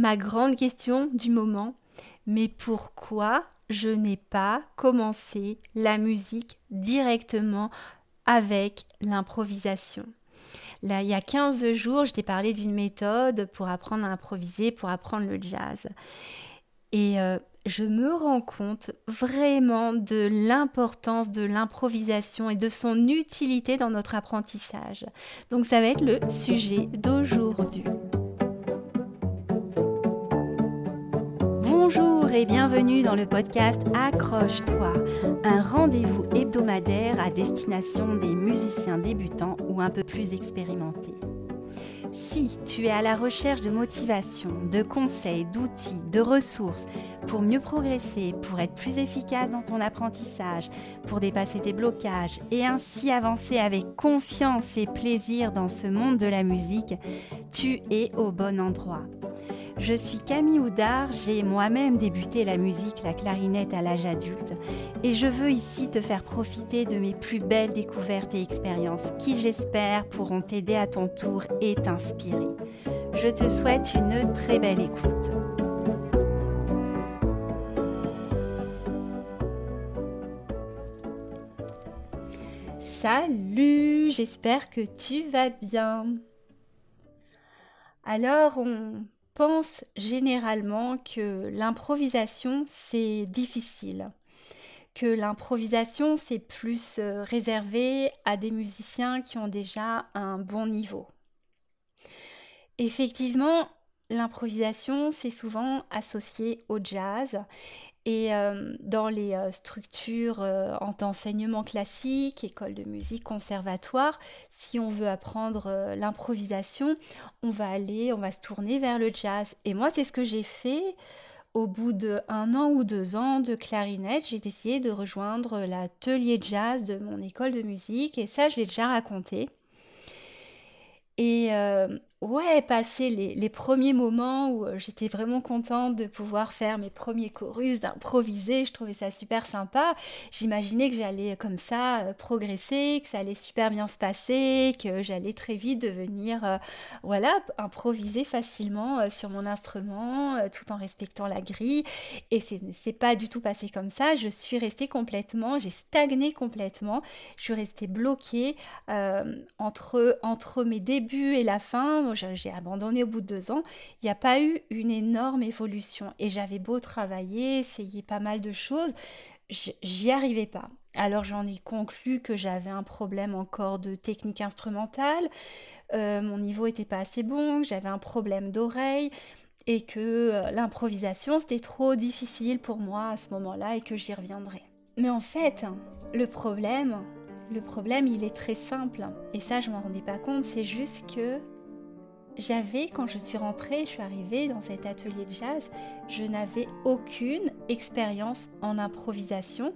ma grande question du moment, mais pourquoi je n'ai pas commencé la musique directement avec l'improvisation? Là, il y a 15 jours, je t'ai parlé d'une méthode pour apprendre à improviser, pour apprendre le jazz. Et euh, je me rends compte vraiment de l'importance de l'improvisation et de son utilité dans notre apprentissage. Donc ça va être le sujet d'aujourd'hui. Bonjour et bienvenue dans le podcast Accroche-toi, un rendez-vous hebdomadaire à destination des musiciens débutants ou un peu plus expérimentés. Si tu es à la recherche de motivation, de conseils, d'outils, de ressources pour mieux progresser, pour être plus efficace dans ton apprentissage, pour dépasser tes blocages et ainsi avancer avec confiance et plaisir dans ce monde de la musique, tu es au bon endroit. Je suis Camille Houdard, j'ai moi-même débuté la musique, la clarinette à l'âge adulte et je veux ici te faire profiter de mes plus belles découvertes et expériences qui j'espère pourront t'aider à ton tour et t'inspirer. Je te souhaite une très belle écoute. Salut, j'espère que tu vas bien. Alors, on pense généralement que l'improvisation, c'est difficile, que l'improvisation, c'est plus euh, réservé à des musiciens qui ont déjà un bon niveau. Effectivement, l'improvisation, c'est souvent associé au jazz et euh, dans les euh, structures euh, en enseignement classique, école de musique, conservatoire, si on veut apprendre l'improvisation, on va aller, on va se tourner vers le jazz. Et moi, c'est ce que j'ai fait. Au bout d'un an ou deux ans de clarinette, j'ai décidé de rejoindre l'atelier jazz de mon école de musique. Et ça, je l'ai déjà raconté. Et ouais, passer les, premiers moments où euh, j'étais vraiment contente de pouvoir faire mes premiers chorus, d'improviser, je trouvais ça super sympa. J'imaginais que j'allais comme ça euh, progresser, que ça allait super bien se passer, que j'allais très vite devenir, euh, voilà, improviser facilement sur mon instrument, tout en respectant la grille. Et c'est pas du tout passé comme ça. Je suis restée complètement, j'ai stagné complètement. Je suis restée bloquée entre, entre mes débuts et la fin j'ai abandonné au bout de deux ans, il n'y a pas eu une énorme évolution. Et j'avais beau travailler, essayer pas mal de choses, j'y arrivais pas. Alors j'en ai conclu que j'avais un problème encore de technique instrumentale, euh, mon niveau était pas assez bon, j'avais un problème d'oreille et que euh, l'improvisation c'était trop difficile pour moi à ce moment-là et que j'y reviendrai. Mais en fait, le problème, le problème il est très simple et ça je m'en rendais pas compte, c'est juste que j'avais, quand je suis rentrée, je suis arrivée dans cet atelier de jazz, je n'avais aucune expérience en improvisation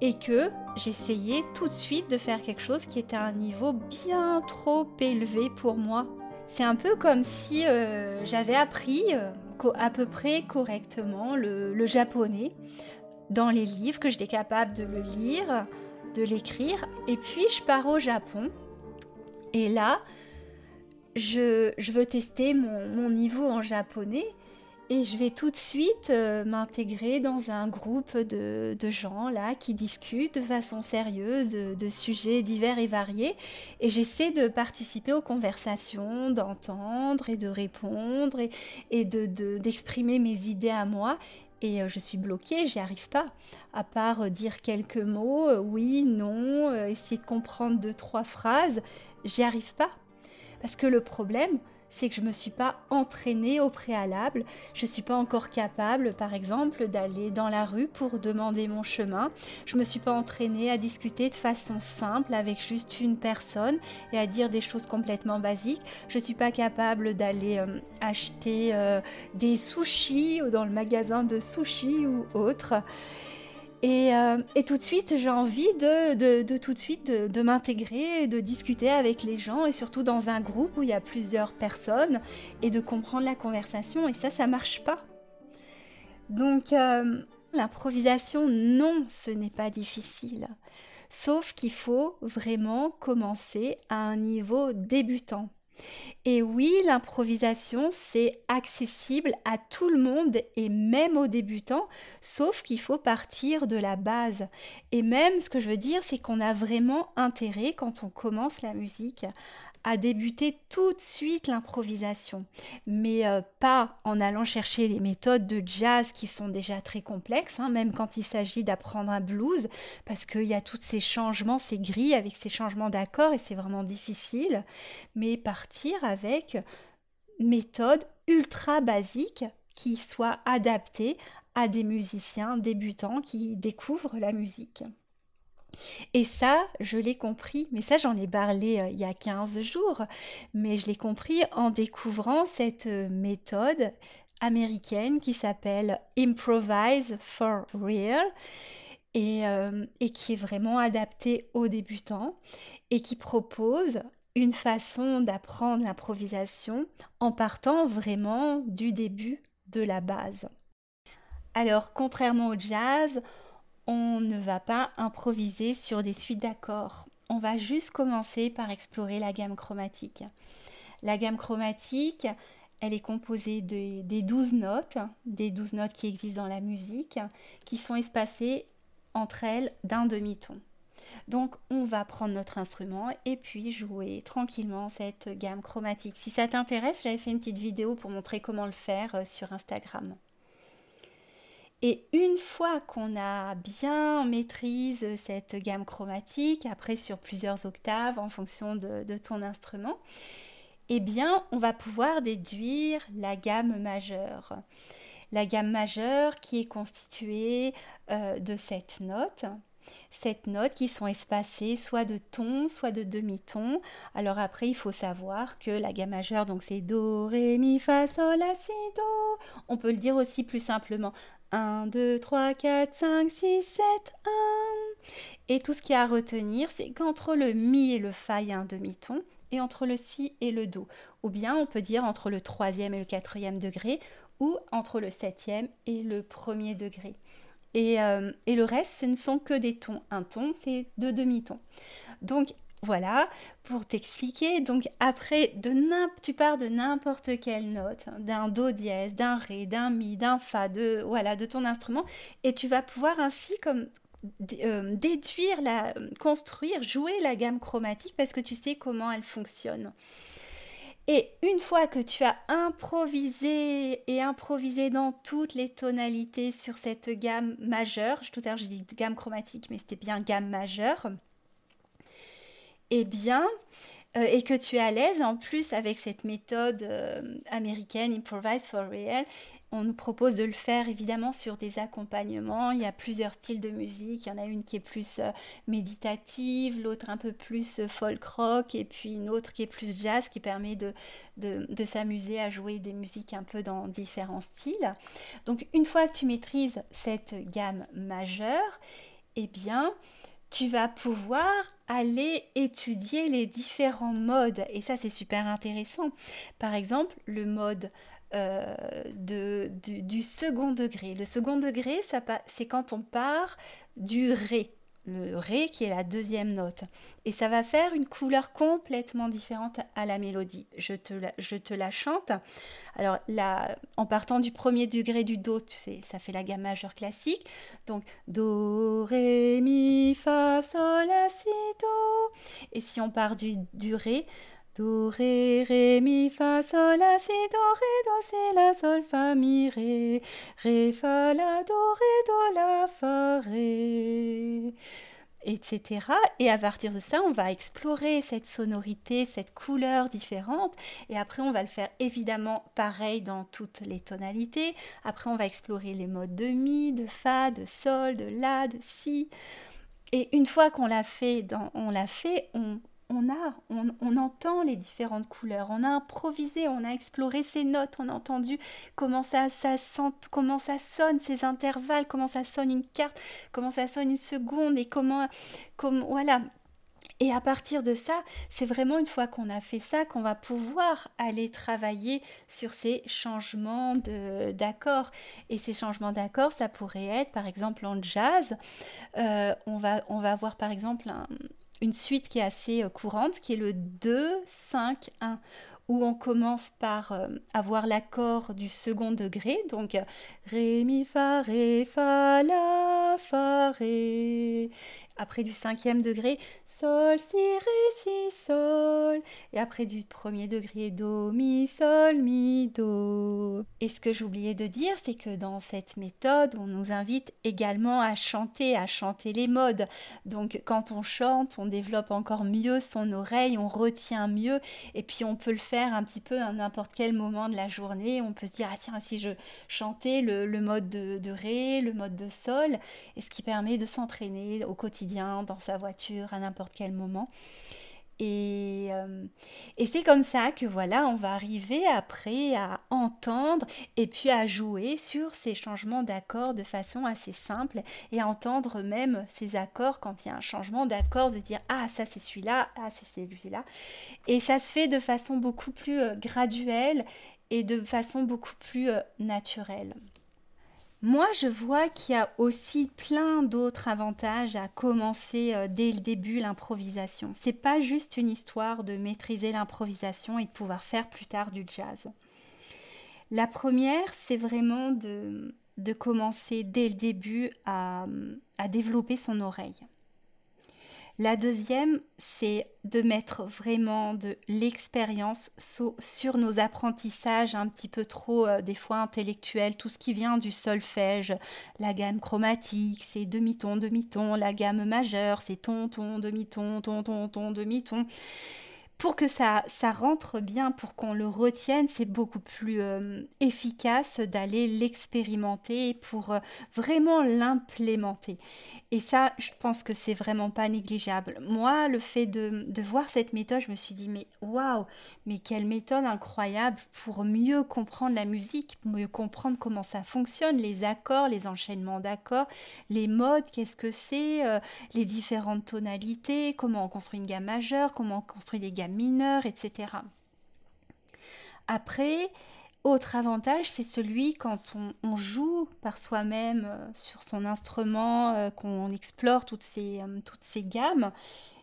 et que j'essayais tout de suite de faire quelque chose qui était à un niveau bien trop élevé pour moi. C'est un peu comme si euh, j'avais appris euh, à peu près correctement le, japonais dans les livres, que j'étais capable de le lire, de l'écrire, et puis je pars au Japon. Et là, je, veux tester mon, niveau en japonais et je vais tout de suite euh, m'intégrer dans un groupe de, gens là qui discutent de façon sérieuse de, sujets divers et variés et j'essaie de participer aux conversations, d'entendre et de répondre et, d'exprimer mes idées à moi et euh, je suis bloquée, j'y arrive pas. À part euh, dire quelques mots, oui, non, essayer de comprendre deux, trois phrases, j'y arrive pas. Parce que le problème, c'est que je ne me suis pas entraînée au préalable. Je ne suis pas encore capable, par exemple, d'aller dans la rue pour demander mon chemin. Je ne me suis pas entraînée à discuter de façon simple avec juste une personne et à dire des choses complètement basiques. Je ne suis pas capable d'aller euh, acheter euh, des sushis dans le magasin de sushis ou autre. Euh, et, tout de suite, j'ai envie de, tout de suite de, m'intégrer, de discuter avec les gens et surtout dans un groupe où il y a plusieurs personnes et de comprendre la conversation. Et ça, ça marche pas. Donc, euh, l'improvisation, non, ce n'est pas difficile. Sauf qu'il faut vraiment commencer à un niveau débutant. Et oui, l'improvisation, c'est accessible à tout le monde et même aux débutants, sauf qu'il faut partir de la base. Et même, ce que je veux dire, c'est qu'on a vraiment intérêt, quand on commence la musique, à débuter tout de suite l'improvisation, mais euh, pas en allant chercher les méthodes de jazz qui sont déjà très complexes, hein, même quand il s'agit d'apprendre un blues, parce qu'il y a tous ces changements, ces grilles avec ces changements d'accords et c'est vraiment difficile, mais partir avec méthodes ultra basiques qui soient adaptées à des musiciens débutants qui découvrent la musique. Et ça, je l'ai compris, mais ça j'en ai parlé euh, il y a 15 jours, mais je l'ai compris en découvrant cette euh, méthode américaine qui s'appelle Improvise for Real euh, et, qui est vraiment adaptée aux débutants et qui propose une façon d'apprendre l'improvisation en partant vraiment du début de la base. Alors, contrairement au jazz, on ne va pas improviser sur des suites d'accords. On va juste commencer par explorer la gamme chromatique. La gamme chromatique, elle est composée des douze notes, des douze notes qui existent dans la musique, qui sont espacées entre elles d'un demi-ton. Donc on va prendre notre instrument et puis jouer tranquillement cette gamme chromatique. Si ça t'intéresse, j'avais fait une petite vidéo pour montrer comment le faire euh, sur Instagram. Et une fois qu'on a bien maîtrise cette gamme chromatique, après sur plusieurs octaves en fonction de, ton instrument, eh bien, on va pouvoir déduire la gamme majeure. La gamme majeure qui est constituée euh, de sept notes. Sept notes qui sont espacées soit de ton, soit de demi-ton. Alors après, il faut savoir que la gamme majeure, donc c'est Do, Ré, Mi, Fa, Sol, La, Si, Do. On peut le dire aussi plus simplement 1, 2, 3, 4, 5, 6, 7, 1. Et tout ce qu'il y a à retenir, c'est qu'entre le Mi et le Fa, il y a un demi-ton, et entre le Si et le Do. Ou bien on peut dire entre le troisième et le quatrième degré, ou entre le septième et le premier degré. Et, euh, le reste, ce ne sont que des tons. Un ton, c'est deux demi-tons. Donc, voilà, pour t'expliquer. Donc après, tu pars de n'importe quelle note, d'un do dièse, d'un ré, d'un mi, d'un fa, de voilà, de ton instrument, et tu vas pouvoir ainsi comme euh, déduire, la, construire, jouer la gamme chromatique parce que tu sais comment elle fonctionne. Et une fois que tu as improvisé et improvisé dans toutes les tonalités sur cette gamme majeure, tout à l'heure j'ai dit gamme chromatique, mais c'était bien gamme majeure, bien, euh, et que tu es à l'aise en plus avec cette méthode euh, américaine Improvise for Real, on nous propose de le faire évidemment sur des accompagnements. Il y a plusieurs styles de musique. Il y en a une qui est plus euh, méditative, l'autre un peu plus folk rock, et puis une autre qui est plus jazz qui permet de, de, de s'amuser à jouer des musiques un peu dans différents styles. Donc une fois que tu maîtrises cette gamme majeure, eh bien, tu vas pouvoir aller étudier les différents modes. Et ça, c'est super intéressant. Par exemple, le mode euh, de, du, second degré. Le second degré, c'est quand on part du Ré le Ré qui est la deuxième note. Et ça va faire une couleur complètement différente à la mélodie. Je te la, chante. Alors là, en partant du premier degré du Do, tu sais, ça fait la gamme majeure classique. Donc Do, Ré, Mi, Fa, Sol, La, Si, Do. Et si on part du, du Ré, Do, Ré, Ré, Mi, Fa, Sol, La, Si, Do, Ré, Do, Si, La, Sol, Fa, Mi, Ré, Ré, Fa, La, Do, Ré, Do, La, Fa, Ré, etc. Et à partir de ça, on va explorer cette sonorité, cette couleur différente. Et après, on va le faire évidemment pareil dans toutes les tonalités. Après, on va explorer les modes de Mi, de Fa, de Sol, de La, de Si. Et une fois qu'on l'a fait, on l'a fait, on, on a, entend les différentes couleurs, on a improvisé, on a exploré ces notes, on a entendu comment ça, ça comment ça sonne ces intervalles, comment ça sonne une carte, comment ça sonne une seconde et comment, comme voilà. Et à partir de ça, c'est vraiment une fois qu'on a fait ça qu'on va pouvoir aller travailler sur ces changements d'accords. Et ces changements d'accords, ça pourrait être par exemple en jazz, euh, on, va, on va avoir par exemple un, suite qui est assez courante, qui est le 2, 5, 1 où on commence par avoir l'accord du second degré, donc Ré, Mi, Fa, Ré, Fa, La, Fa, Ré. Après du cinquième degré, Sol, Si, Ré, Si, Sol. Et après du premier degré, Do, Mi, Sol, Mi, Do. Et ce que j'oubliais de dire, c'est que dans cette méthode, on nous invite également à chanter, à chanter les modes. Donc quand on chante, on développe encore mieux son oreille, on retient mieux, et puis on peut le faire un petit peu à n'importe quel moment de la journée. On peut se dire, ah tiens, si je chantais le, mode de, de Ré, le mode de Sol, et ce qui permet de s'entraîner au quotidien dans sa voiture, à n'importe quel moment. Et, euh, et c'est comme ça que voilà, on va arriver après à entendre et puis à jouer sur ces changements d'accords de façon assez simple et entendre même ces accords quand il y a un changement d'accord, de dire ah ça c'est celui-là, ah c'est celui-là. Et ça se fait de façon beaucoup plus euh, graduelle et de façon beaucoup plus euh, naturelle. Moi, je vois qu'il y a aussi plein d'autres avantages à commencer euh, dès le début l'improvisation. C'est pas juste une histoire de maîtriser l'improvisation et de pouvoir faire plus tard du jazz. La première, c'est vraiment de, commencer dès le début à développer son oreille. La deuxième, c'est de mettre vraiment de l'expérience sur nos apprentissages un petit peu trop euh, des fois intellectuels, tout ce qui vient du solfège, la gamme chromatique, c'est demi-ton, demi-ton, la gamme majeure, c'est ton, ton, demi-ton, ton, ton, ton, demi-ton pour que ça, ça rentre bien, pour qu'on le retienne, c'est beaucoup plus euh, efficace d'aller l'expérimenter pour euh, vraiment l'implémenter. Et ça, je pense que c'est vraiment pas négligeable. Moi, le fait de, de voir cette méthode, je me suis dit, mais waouh, mais quelle méthode incroyable pour mieux comprendre la musique, mieux comprendre comment ça fonctionne, les accords, les enchaînements d'accords, les modes, qu'est-ce que c'est, euh, les différentes tonalités, comment on construit une gamme majeure, comment on construit des gammes mineur, etc. Après, autre avantage, c'est celui quand on, joue par soi-même euh, sur son instrument, euh, qu'on explore toutes ces, euh, toutes ces gammes,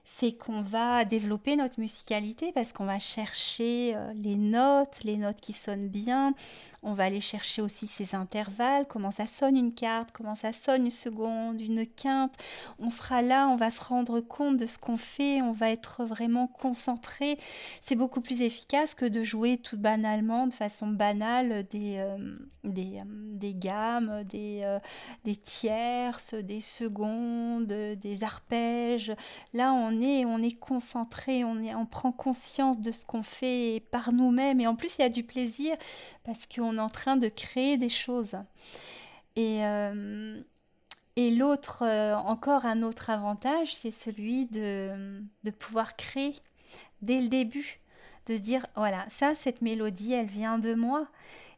c'est qu'on va développer notre musicalité parce qu'on va chercher les notes, les notes qui sonnent bien, on va aller chercher aussi ces intervalles, comment ça sonne une carte, comment ça sonne une seconde, une quinte. On sera là, on va se rendre compte de ce qu'on fait, on va être vraiment concentré. C'est beaucoup plus efficace que de jouer tout banalement, de façon banale, des, euh, des, euh, gammes, des, euh, des tierces, des secondes, des arpèges. Là, on est, on est concentré, on, est, on prend conscience de ce qu'on fait par nous-mêmes. Et en plus, il y a du plaisir parce qu'on en train de créer des choses. Et, euh, et l'autre, euh, encore un autre avantage, c'est celui de, de pouvoir créer dès le début, de dire, voilà, ça, cette mélodie, elle vient de moi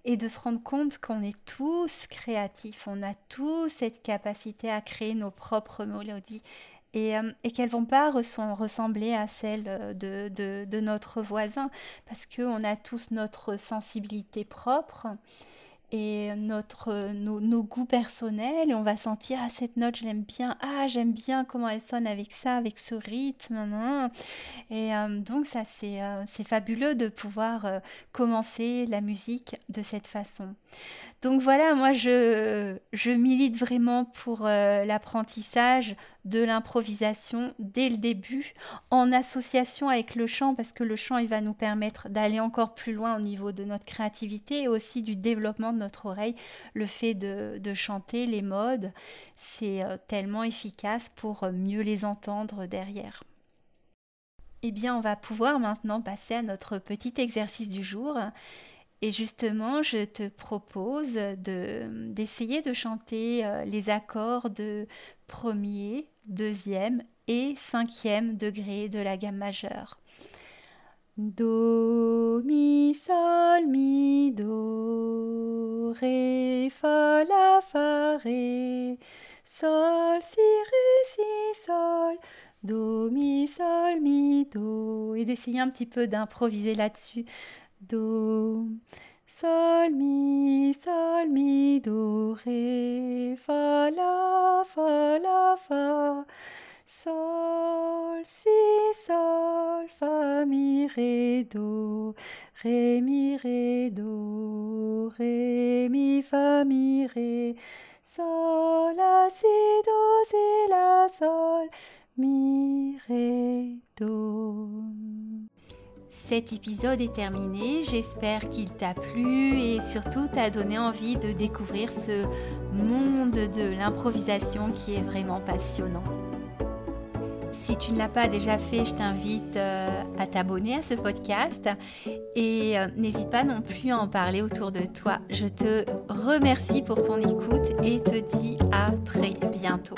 et de se rendre compte qu'on est tous créatifs, on a tous cette capacité à créer nos propres mélodies et, euh, et qu'elles vont pas ressembler à celles euh, de, notre voisin. Parce qu'on a tous notre sensibilité propre et notre, nos, goûts personnels. On va sentir ah cette note je l'aime bien. Ah j'aime bien comment elle sonne avec ça avec ce rythme et euh, donc ça c'est c'est fabuleux de pouvoir commencer la musique de cette façon. Donc voilà, moi je, je milite vraiment pour euh, l'apprentissage de l'improvisation dès le début, en association avec le chant, parce que le chant, il va nous permettre d'aller encore plus loin au niveau de notre créativité et aussi du développement de notre oreille. Le fait de, de chanter les modes, c'est euh, tellement efficace pour mieux les entendre derrière. Eh bien, on va pouvoir maintenant passer à notre petit exercice du jour. Et justement, je te propose d'essayer de, chanter euh, les accords de premier, deuxième et cinquième degré de la gamme majeure. Do, mi, sol, mi, do, ré, fa, la, fa, ré, sol, si, ré, si, sol, do, mi, sol, mi, do. Et d'essayer un petit peu d'improviser là-dessus do, sol, mi, sol, mi, do, ré, fa, la, fa, la, fa, sol, si, sol, fa, mi, ré, do, ré, mi, ré, do, ré, mi, fa, mi, ré, sol, la, si, do, si, la, sol, mi, ré, do. Cet épisode est terminé, j'espère qu'il t'a plu et surtout t'a donné envie de découvrir ce monde de l'improvisation qui est vraiment passionnant. Si tu ne l'as pas déjà fait, je t'invite euh, à t'abonner à ce podcast et euh, n'hésite pas non plus à en parler autour de toi. Je te remercie pour ton écoute et te dis à très bientôt.